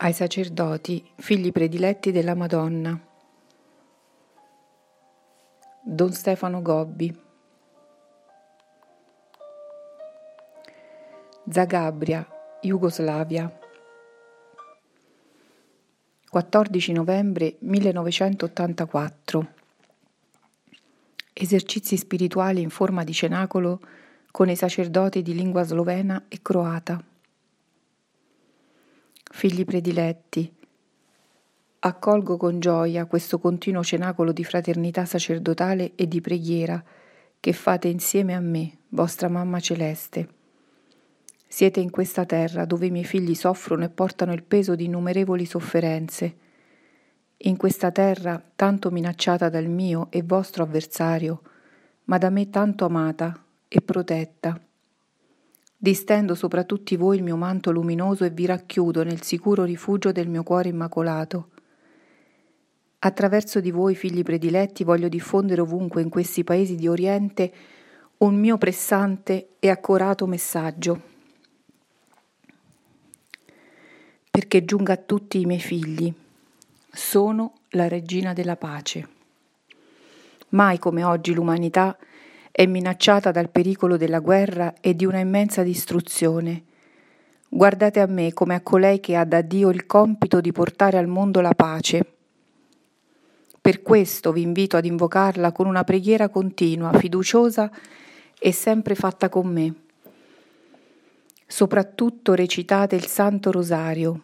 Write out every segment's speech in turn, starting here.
ai sacerdoti, figli prediletti della Madonna. Don Stefano Gobbi. Zagabria, Jugoslavia. 14 novembre 1984. Esercizi spirituali in forma di cenacolo con i sacerdoti di lingua slovena e croata. Figli prediletti, accolgo con gioia questo continuo cenacolo di fraternità sacerdotale e di preghiera che fate insieme a me, vostra mamma celeste. Siete in questa terra dove i miei figli soffrono e portano il peso di innumerevoli sofferenze. In questa terra tanto minacciata dal mio e vostro avversario, ma da me tanto amata e protetta. Distendo sopra tutti voi il mio manto luminoso e vi racchiudo nel sicuro rifugio del mio cuore immacolato. Attraverso di voi, figli prediletti, voglio diffondere ovunque in questi paesi di Oriente un mio pressante e accorato messaggio perché giunga a tutti i miei figli. Sono la regina della pace. Mai come oggi l'umanità è minacciata dal pericolo della guerra e di una immensa distruzione. Guardate a me come a colei che ha da Dio il compito di portare al mondo la pace. Per questo vi invito ad invocarla con una preghiera continua, fiduciosa e sempre fatta con me. Soprattutto recitate il Santo Rosario,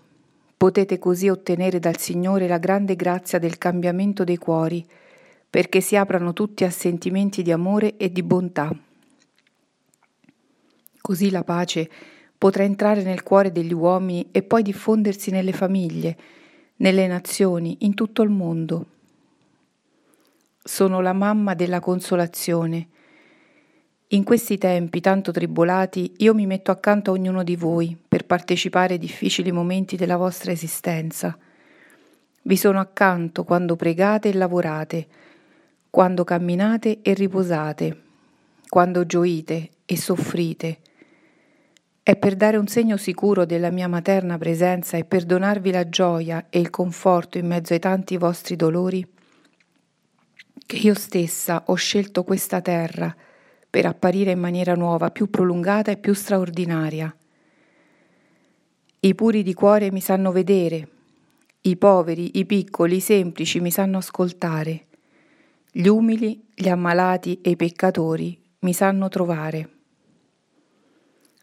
Potete così ottenere dal Signore la grande grazia del cambiamento dei cuori, perché si aprano tutti a sentimenti di amore e di bontà. Così la pace potrà entrare nel cuore degli uomini e poi diffondersi nelle famiglie, nelle nazioni, in tutto il mondo. Sono la mamma della consolazione in questi tempi tanto tribolati io mi metto accanto a ognuno di voi per partecipare ai difficili momenti della vostra esistenza. Vi sono accanto quando pregate e lavorate, quando camminate e riposate, quando gioite e soffrite. È per dare un segno sicuro della mia materna presenza e per donarvi la gioia e il conforto in mezzo ai tanti vostri dolori che io stessa ho scelto questa terra per apparire in maniera nuova, più prolungata e più straordinaria. I puri di cuore mi sanno vedere, i poveri, i piccoli, i semplici mi sanno ascoltare, gli umili, gli ammalati e i peccatori mi sanno trovare.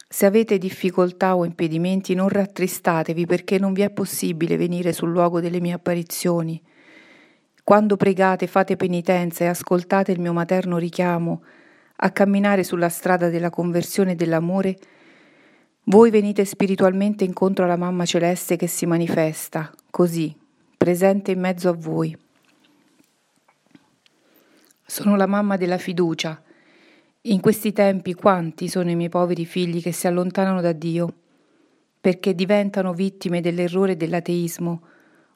Se avete difficoltà o impedimenti non rattristatevi perché non vi è possibile venire sul luogo delle mie apparizioni. Quando pregate fate penitenza e ascoltate il mio materno richiamo a camminare sulla strada della conversione e dell'amore, voi venite spiritualmente incontro alla Mamma Celeste che si manifesta, così, presente in mezzo a voi. Sono la mamma della fiducia. In questi tempi quanti sono i miei poveri figli che si allontanano da Dio, perché diventano vittime dell'errore dell'ateismo,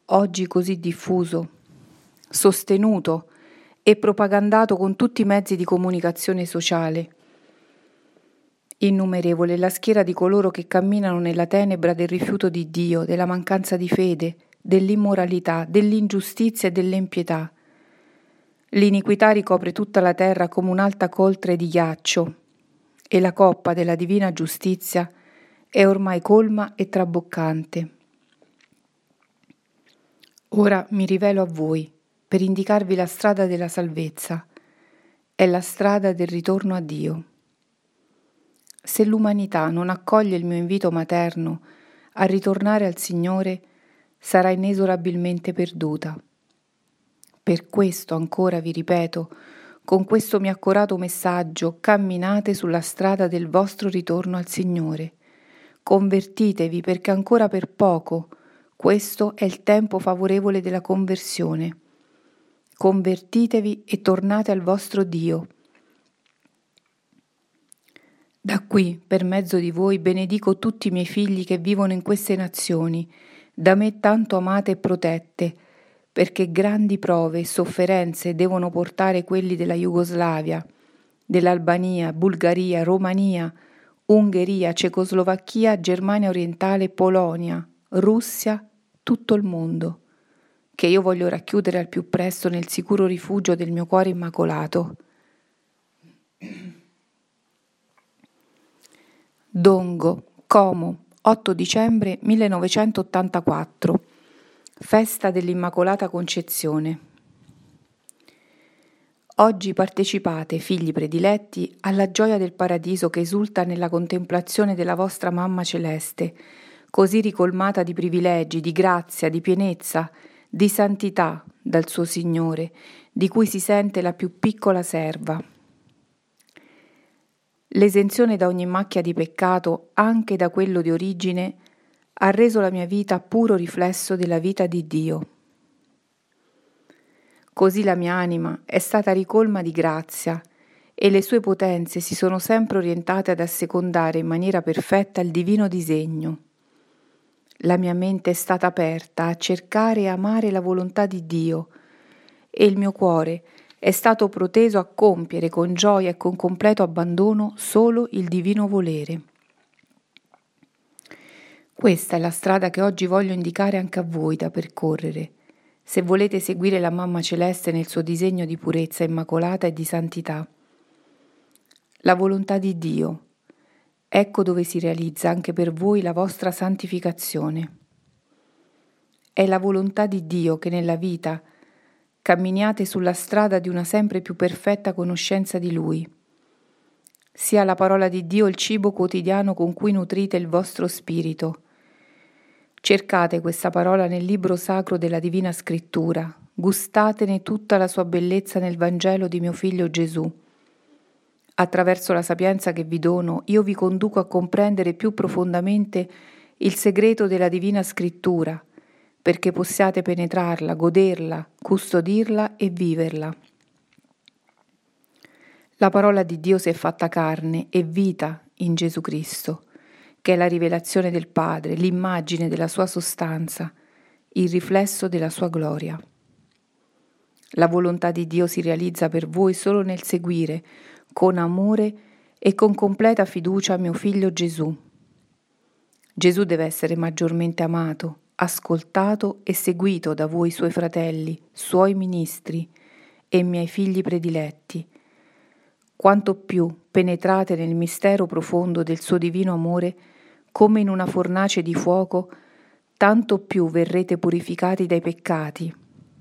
oggi così diffuso, sostenuto, e propagandato con tutti i mezzi di comunicazione sociale. Innumerevole è la schiera di coloro che camminano nella tenebra del rifiuto di Dio, della mancanza di fede, dell'immoralità, dell'ingiustizia e dell'impietà. L'iniquità ricopre tutta la terra come un'alta coltre di ghiaccio e la coppa della divina giustizia è ormai colma e traboccante. Ora mi rivelo a voi per indicarvi la strada della salvezza, è la strada del ritorno a Dio. Se l'umanità non accoglie il mio invito materno a ritornare al Signore, sarà inesorabilmente perduta. Per questo ancora vi ripeto, con questo mio accorato messaggio, camminate sulla strada del vostro ritorno al Signore. Convertitevi perché ancora per poco questo è il tempo favorevole della conversione convertitevi e tornate al vostro Dio. Da qui, per mezzo di voi, benedico tutti i miei figli che vivono in queste nazioni, da me tanto amate e protette, perché grandi prove e sofferenze devono portare quelli della Jugoslavia, dell'Albania, Bulgaria, Romania, Ungheria, Cecoslovacchia, Germania orientale, Polonia, Russia tutto il mondo, che io voglio racchiudere al più presto nel sicuro rifugio del mio cuore immacolato. Dongo, Como, 8 dicembre 1984. Festa dell'Immacolata Concezione. Oggi partecipate, figli prediletti, alla gioia del paradiso che esulta nella contemplazione della vostra mamma celeste, così ricolmata di privilegi, di grazia, di pienezza, di santità dal suo Signore, di cui si sente la più piccola serva. L'esenzione da ogni macchia di peccato, anche da quello di origine, ha reso la mia vita puro riflesso della vita di Dio. Così la mia anima è stata ricolma di grazia e le sue potenze si sono sempre orientate ad assecondare in maniera perfetta il divino disegno. La mia mente è stata aperta a cercare e amare la volontà di Dio e il mio cuore è stato proteso a compiere con gioia e con completo abbandono solo il divino volere. Questa è la strada che oggi voglio indicare anche a voi da percorrere, se volete seguire la Mamma Celeste nel suo disegno di purezza immacolata e di santità. La volontà di Dio. Ecco dove si realizza anche per voi la vostra santificazione. È la volontà di Dio che nella vita camminiate sulla strada di una sempre più perfetta conoscenza di Lui. Sia la parola di Dio il cibo quotidiano con cui nutrite il vostro spirito. Cercate questa parola nel libro sacro della Divina Scrittura, gustatene tutta la sua bellezza nel Vangelo di mio figlio Gesù. Attraverso la sapienza che vi dono, io vi conduco a comprendere più profondamente il segreto della Divina Scrittura, perché possiate penetrarla, goderla, custodirla e viverla. La parola di Dio si è fatta carne e vita in Gesù Cristo, che è la rivelazione del Padre, l'immagine della sua sostanza, il riflesso della sua gloria. La volontà di Dio si realizza per voi solo nel seguire, con amore e con completa fiducia, mio figlio Gesù. Gesù deve essere maggiormente amato, ascoltato e seguito da voi suoi fratelli, suoi ministri e miei figli prediletti, quanto più penetrate nel mistero profondo del suo divino amore, come in una fornace di fuoco, tanto più verrete purificati dai peccati,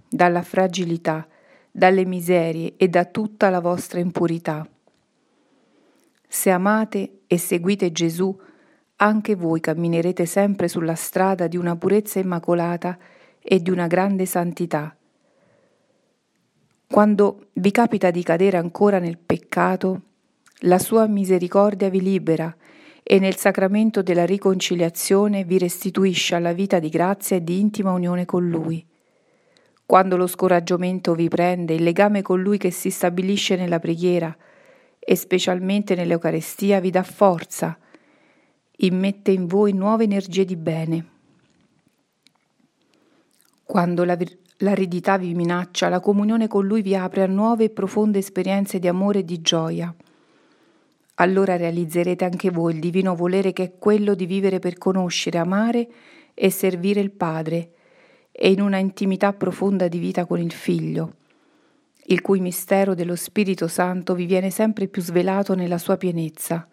dalla fragilità, dalle miserie e da tutta la vostra impurità. Se amate e seguite Gesù, anche voi camminerete sempre sulla strada di una purezza immacolata e di una grande santità. Quando vi capita di cadere ancora nel peccato, la sua misericordia vi libera e nel sacramento della riconciliazione vi restituisce alla vita di grazia e di intima unione con Lui. Quando lo scoraggiamento vi prende, il legame con Lui che si stabilisce nella preghiera e specialmente nell'Eucarestia vi dà forza, immette in voi nuove energie di bene. Quando la, l'aridità vi minaccia, la comunione con Lui vi apre a nuove e profonde esperienze di amore e di gioia. Allora realizzerete anche voi il divino volere che è quello di vivere per conoscere, amare e servire il Padre, e in una intimità profonda di vita con il Figlio, il cui mistero dello Spirito Santo vi viene sempre più svelato nella sua pienezza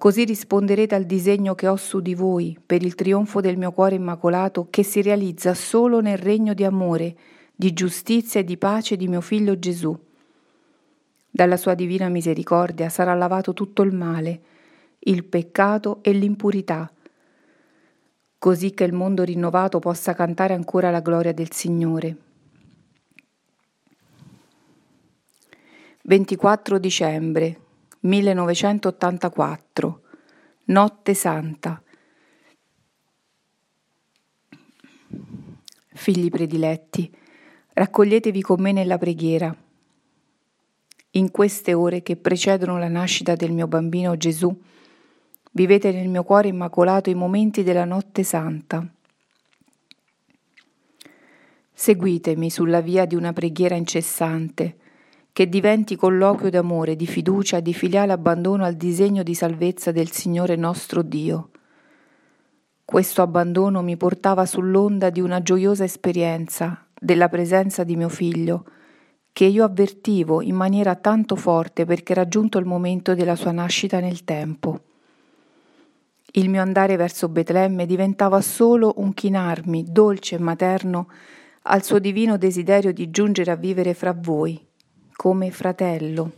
Così risponderete al disegno che ho su di voi per il trionfo del mio cuore immacolato che si realizza solo nel regno di amore, di giustizia e di pace di mio figlio Gesù. Dalla sua divina misericordia sarà lavato tutto il male, il peccato e l'impurità, così che il mondo rinnovato possa cantare ancora la gloria del Signore. 24 dicembre 1984 Notte Santa Figli prediletti, raccoglietevi con me nella preghiera. In queste ore che precedono la nascita del mio bambino Gesù, vivete nel mio cuore immacolato i momenti della notte santa. Seguitemi sulla via di una preghiera incessante, che diventi colloquio d'amore, di fiducia, di filiale abbandono al disegno di salvezza del Signore nostro Dio. Questo abbandono mi portava sull'onda di una gioiosa esperienza della presenza di mio figlio, che io avvertivo in maniera tanto forte perché era giunto il momento della sua nascita nel tempo. Il mio andare verso Betlemme diventava solo un chinarmi dolce e materno al suo divino desiderio di giungere a vivere fra voi, come fratello.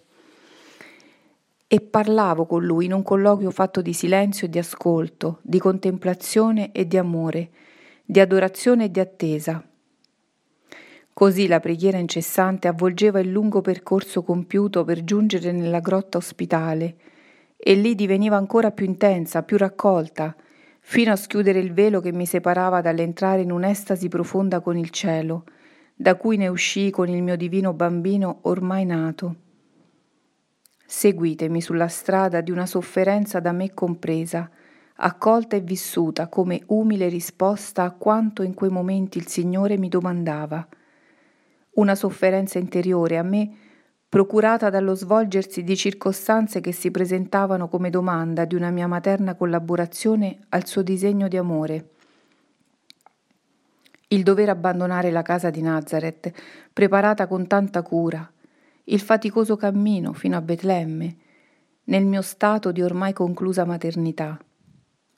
E parlavo con lui in un colloquio fatto di silenzio e di ascolto, di contemplazione e di amore, di adorazione e di attesa. Così la preghiera incessante avvolgeva il lungo percorso compiuto per giungere nella grotta ospitale, e lì diveniva ancora più intensa, più raccolta, fino a schiudere il velo che mi separava dall'entrare in un'estasi profonda con il cielo, da cui ne uscii con il mio divino bambino ormai nato. Seguitemi sulla strada di una sofferenza da me compresa, accolta e vissuta come umile risposta a quanto in quei momenti il Signore mi domandava. Una sofferenza interiore a me procurata dallo svolgersi di circostanze che si presentavano come domanda di una mia materna collaborazione al suo disegno di amore. Il dover abbandonare la casa di Nazareth, preparata con tanta cura, il faticoso cammino fino a Betlemme, nel mio stato di ormai conclusa maternità,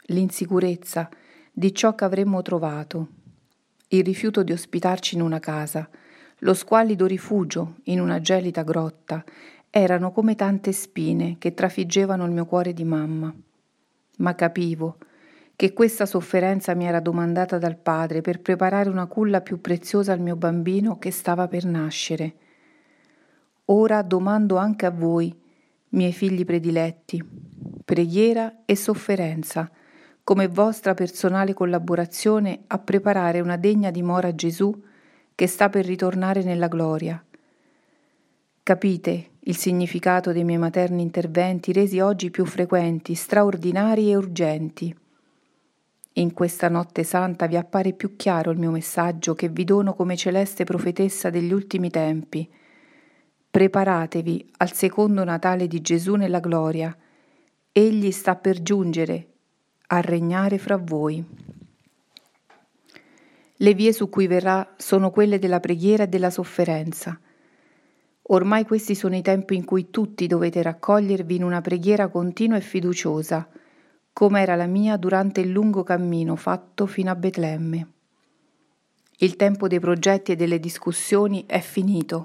l'insicurezza di ciò che avremmo trovato, il rifiuto di ospitarci in una casa, lo squallido rifugio in una gelida grotta erano come tante spine che trafiggevano il mio cuore di mamma. Ma capivo che questa sofferenza mi era domandata dal padre per preparare una culla più preziosa al mio bambino che stava per nascere. Ora domando anche a voi, miei figli prediletti, preghiera e sofferenza, come vostra personale collaborazione a preparare una degna dimora a Gesù che sta per ritornare nella gloria. Capite il significato dei miei materni interventi resi oggi più frequenti, straordinari e urgenti. In questa notte santa vi appare più chiaro il mio messaggio che vi dono come celeste profetessa degli ultimi tempi. Preparatevi al secondo Natale di Gesù nella gloria. Egli sta per giungere a regnare fra voi. Le vie su cui verrà sono quelle della preghiera e della sofferenza. Ormai questi sono i tempi in cui tutti dovete raccogliervi in una preghiera continua e fiduciosa, come era la mia durante il lungo cammino fatto fino a Betlemme. Il tempo dei progetti e delle discussioni è finito.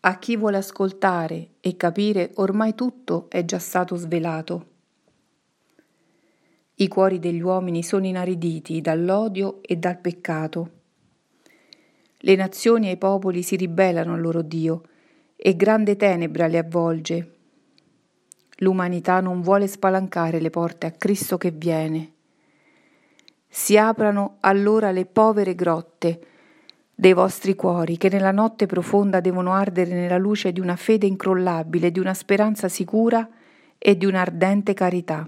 A chi vuole ascoltare e capire ormai tutto è già stato svelato. I cuori degli uomini sono inariditi dall'odio e dal peccato. Le nazioni e i popoli si ribellano al loro Dio e grande tenebra li avvolge. L'umanità non vuole spalancare le porte a Cristo che viene. Si aprano allora le povere grotte dei vostri cuori che nella notte profonda devono ardere nella luce di una fede incrollabile, di una speranza sicura e di un'ardente carità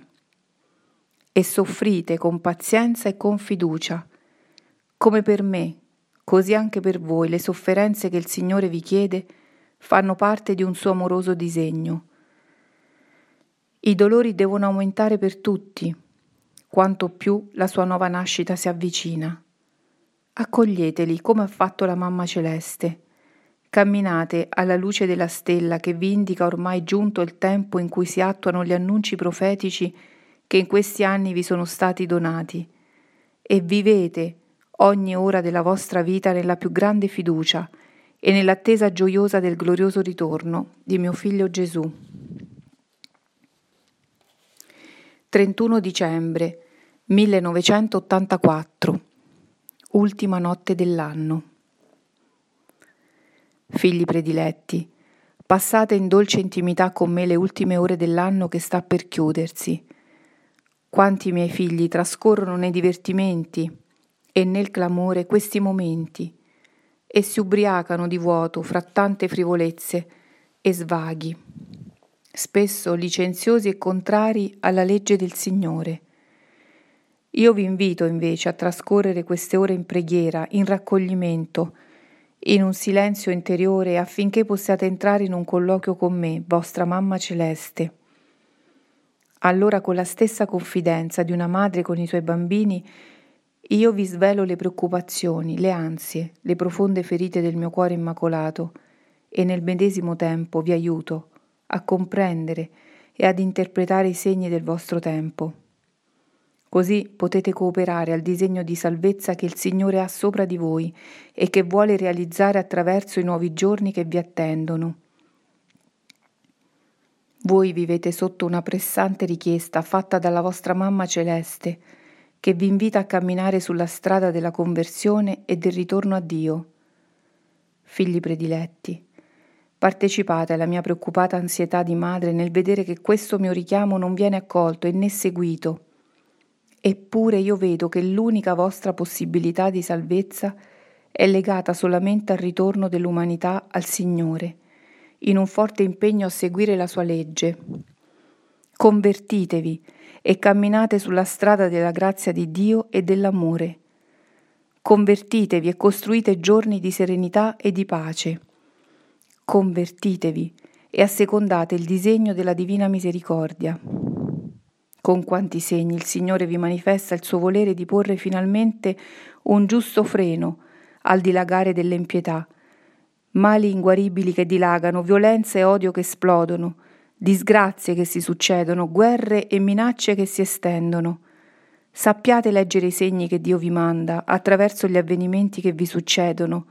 e soffrite con pazienza e con fiducia. Come per me, così anche per voi le sofferenze che il Signore vi chiede fanno parte di un suo amoroso disegno. I dolori devono aumentare per tutti, quanto più la sua nuova nascita si avvicina. Accoglieteli come ha fatto la Mamma Celeste. Camminate alla luce della stella che vi indica ormai giunto il tempo in cui si attuano gli annunci profetici che in questi anni vi sono stati donati e vivete ogni ora della vostra vita nella più grande fiducia e nell'attesa gioiosa del glorioso ritorno di mio figlio Gesù. 31 dicembre 1984 Ultima notte dell'anno. Figli prediletti, passate in dolce intimità con me le ultime ore dell'anno che sta per chiudersi quanti miei figli trascorrono nei divertimenti e nel clamore questi momenti e si ubriacano di vuoto fra tante frivolezze e svaghi, spesso licenziosi e contrari alla legge del Signore. Io vi invito invece a trascorrere queste ore in preghiera, in raccoglimento, in un silenzio interiore affinché possiate entrare in un colloquio con me, vostra Mamma Celeste Allora con la stessa confidenza di una madre con i suoi bambini, io vi svelo le preoccupazioni, le ansie, le profonde ferite del mio cuore immacolato e nel medesimo tempo vi aiuto a comprendere e ad interpretare i segni del vostro tempo. Così potete cooperare al disegno di salvezza che il Signore ha sopra di voi e che vuole realizzare attraverso i nuovi giorni che vi attendono. Voi vivete sotto una pressante richiesta fatta dalla vostra mamma celeste, che vi invita a camminare sulla strada della conversione e del ritorno a Dio. Figli prediletti, partecipate alla mia preoccupata ansietà di madre nel vedere che questo mio richiamo non viene accolto e né seguito Eppure io vedo che l'unica vostra possibilità di salvezza è legata solamente al ritorno dell'umanità al Signore, in un forte impegno a seguire la sua legge. Convertitevi e camminate sulla strada della grazia di Dio e dell'amore. Convertitevi e costruite giorni di serenità e di pace. Convertitevi e assecondate il disegno della divina misericordia. Con quanti segni il Signore vi manifesta il suo volere di porre finalmente un giusto freno al dilagare dell'impietà, mali inguaribili che dilagano, violenza e odio che esplodono, disgrazie che si succedono, guerre e minacce che si estendono. Sappiate leggere i segni che Dio vi manda attraverso gli avvenimenti che vi succedono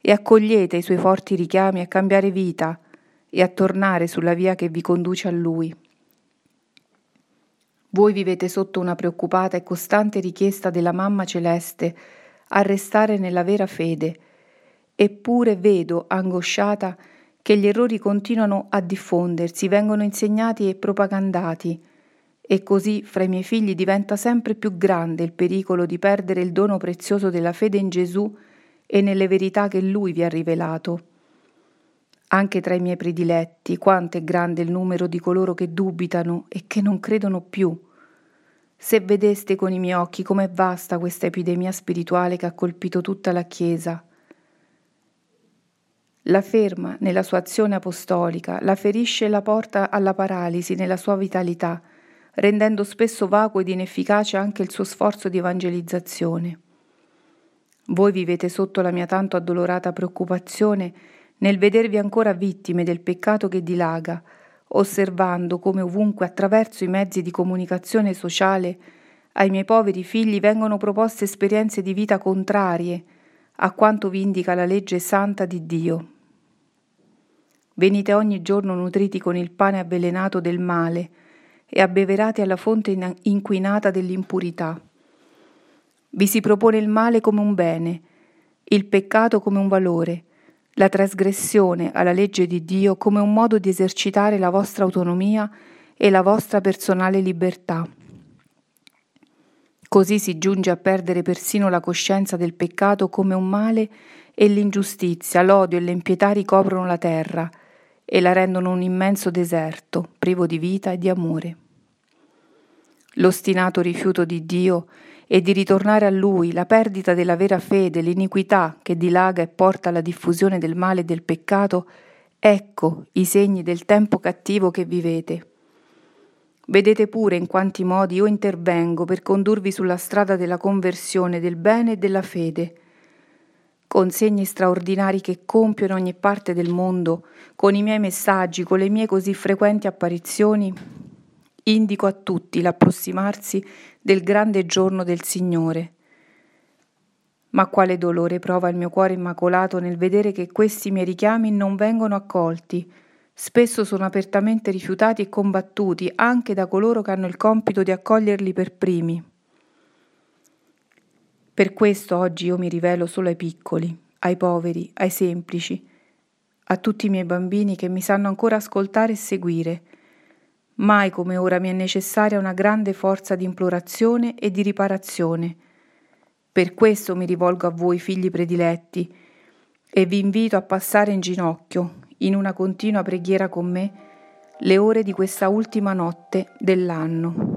e accogliete i suoi forti richiami a cambiare vita e a tornare sulla via che vi conduce a Lui. Voi vivete sotto una preoccupata e costante richiesta della Mamma Celeste a restare nella vera fede, eppure vedo, angosciata, che gli errori continuano a diffondersi, vengono insegnati e propagandati, e così fra i miei figli diventa sempre più grande il pericolo di perdere il dono prezioso della fede in Gesù e nelle verità che Lui vi ha rivelato. Anche tra i miei prediletti, quanto è grande il numero di coloro che dubitano e che non credono più. Se vedeste con i miei occhi com'è vasta questa epidemia spirituale che ha colpito tutta la Chiesa. La ferma nella sua azione apostolica, la ferisce e la porta alla paralisi nella sua vitalità, rendendo spesso vacuo ed inefficace anche il suo sforzo di evangelizzazione. Voi vivete sotto la mia tanto addolorata preoccupazione nel vedervi ancora vittime del peccato che dilaga, osservando come ovunque attraverso i mezzi di comunicazione sociale ai miei poveri figli vengono proposte esperienze di vita contrarie a quanto vi indica la legge santa di Dio. Venite ogni giorno nutriti con il pane avvelenato del male e abbeverati alla fonte inquinata dell'impurità. Vi si propone il male come un bene, il peccato come un valore, la trasgressione alla legge di Dio come un modo di esercitare la vostra autonomia e la vostra personale libertà. Così si giunge a perdere persino la coscienza del peccato come un male e l'ingiustizia, l'odio e l'impietà ricoprono la terra e la rendono un immenso deserto, privo di vita e di amore. L'ostinato rifiuto di Dio e di ritornare a Lui, la perdita della vera fede, l'iniquità che dilaga e porta alla diffusione del male e del peccato, ecco i segni del tempo cattivo che vivete. Vedete pure in quanti modi io intervengo per condurvi sulla strada della conversione, del bene e della fede. Con segni straordinari che compio in ogni parte del mondo, con i miei messaggi, con le mie così frequenti apparizioni, indico a tutti l'approssimarsi del grande giorno del Signore. Ma quale dolore prova il mio cuore immacolato nel vedere che questi miei richiami non vengono accolti, spesso sono apertamente rifiutati e combattuti anche da coloro che hanno il compito di accoglierli per primi. Per questo oggi io mi rivelo solo ai piccoli, ai poveri, ai semplici, a tutti i miei bambini che mi sanno ancora ascoltare e seguire, Mai come ora mi è necessaria una grande forza di implorazione e di riparazione. Per questo mi rivolgo a voi, figli prediletti, e vi invito a passare in ginocchio, in una continua preghiera con me, le ore di questa ultima notte dell'anno.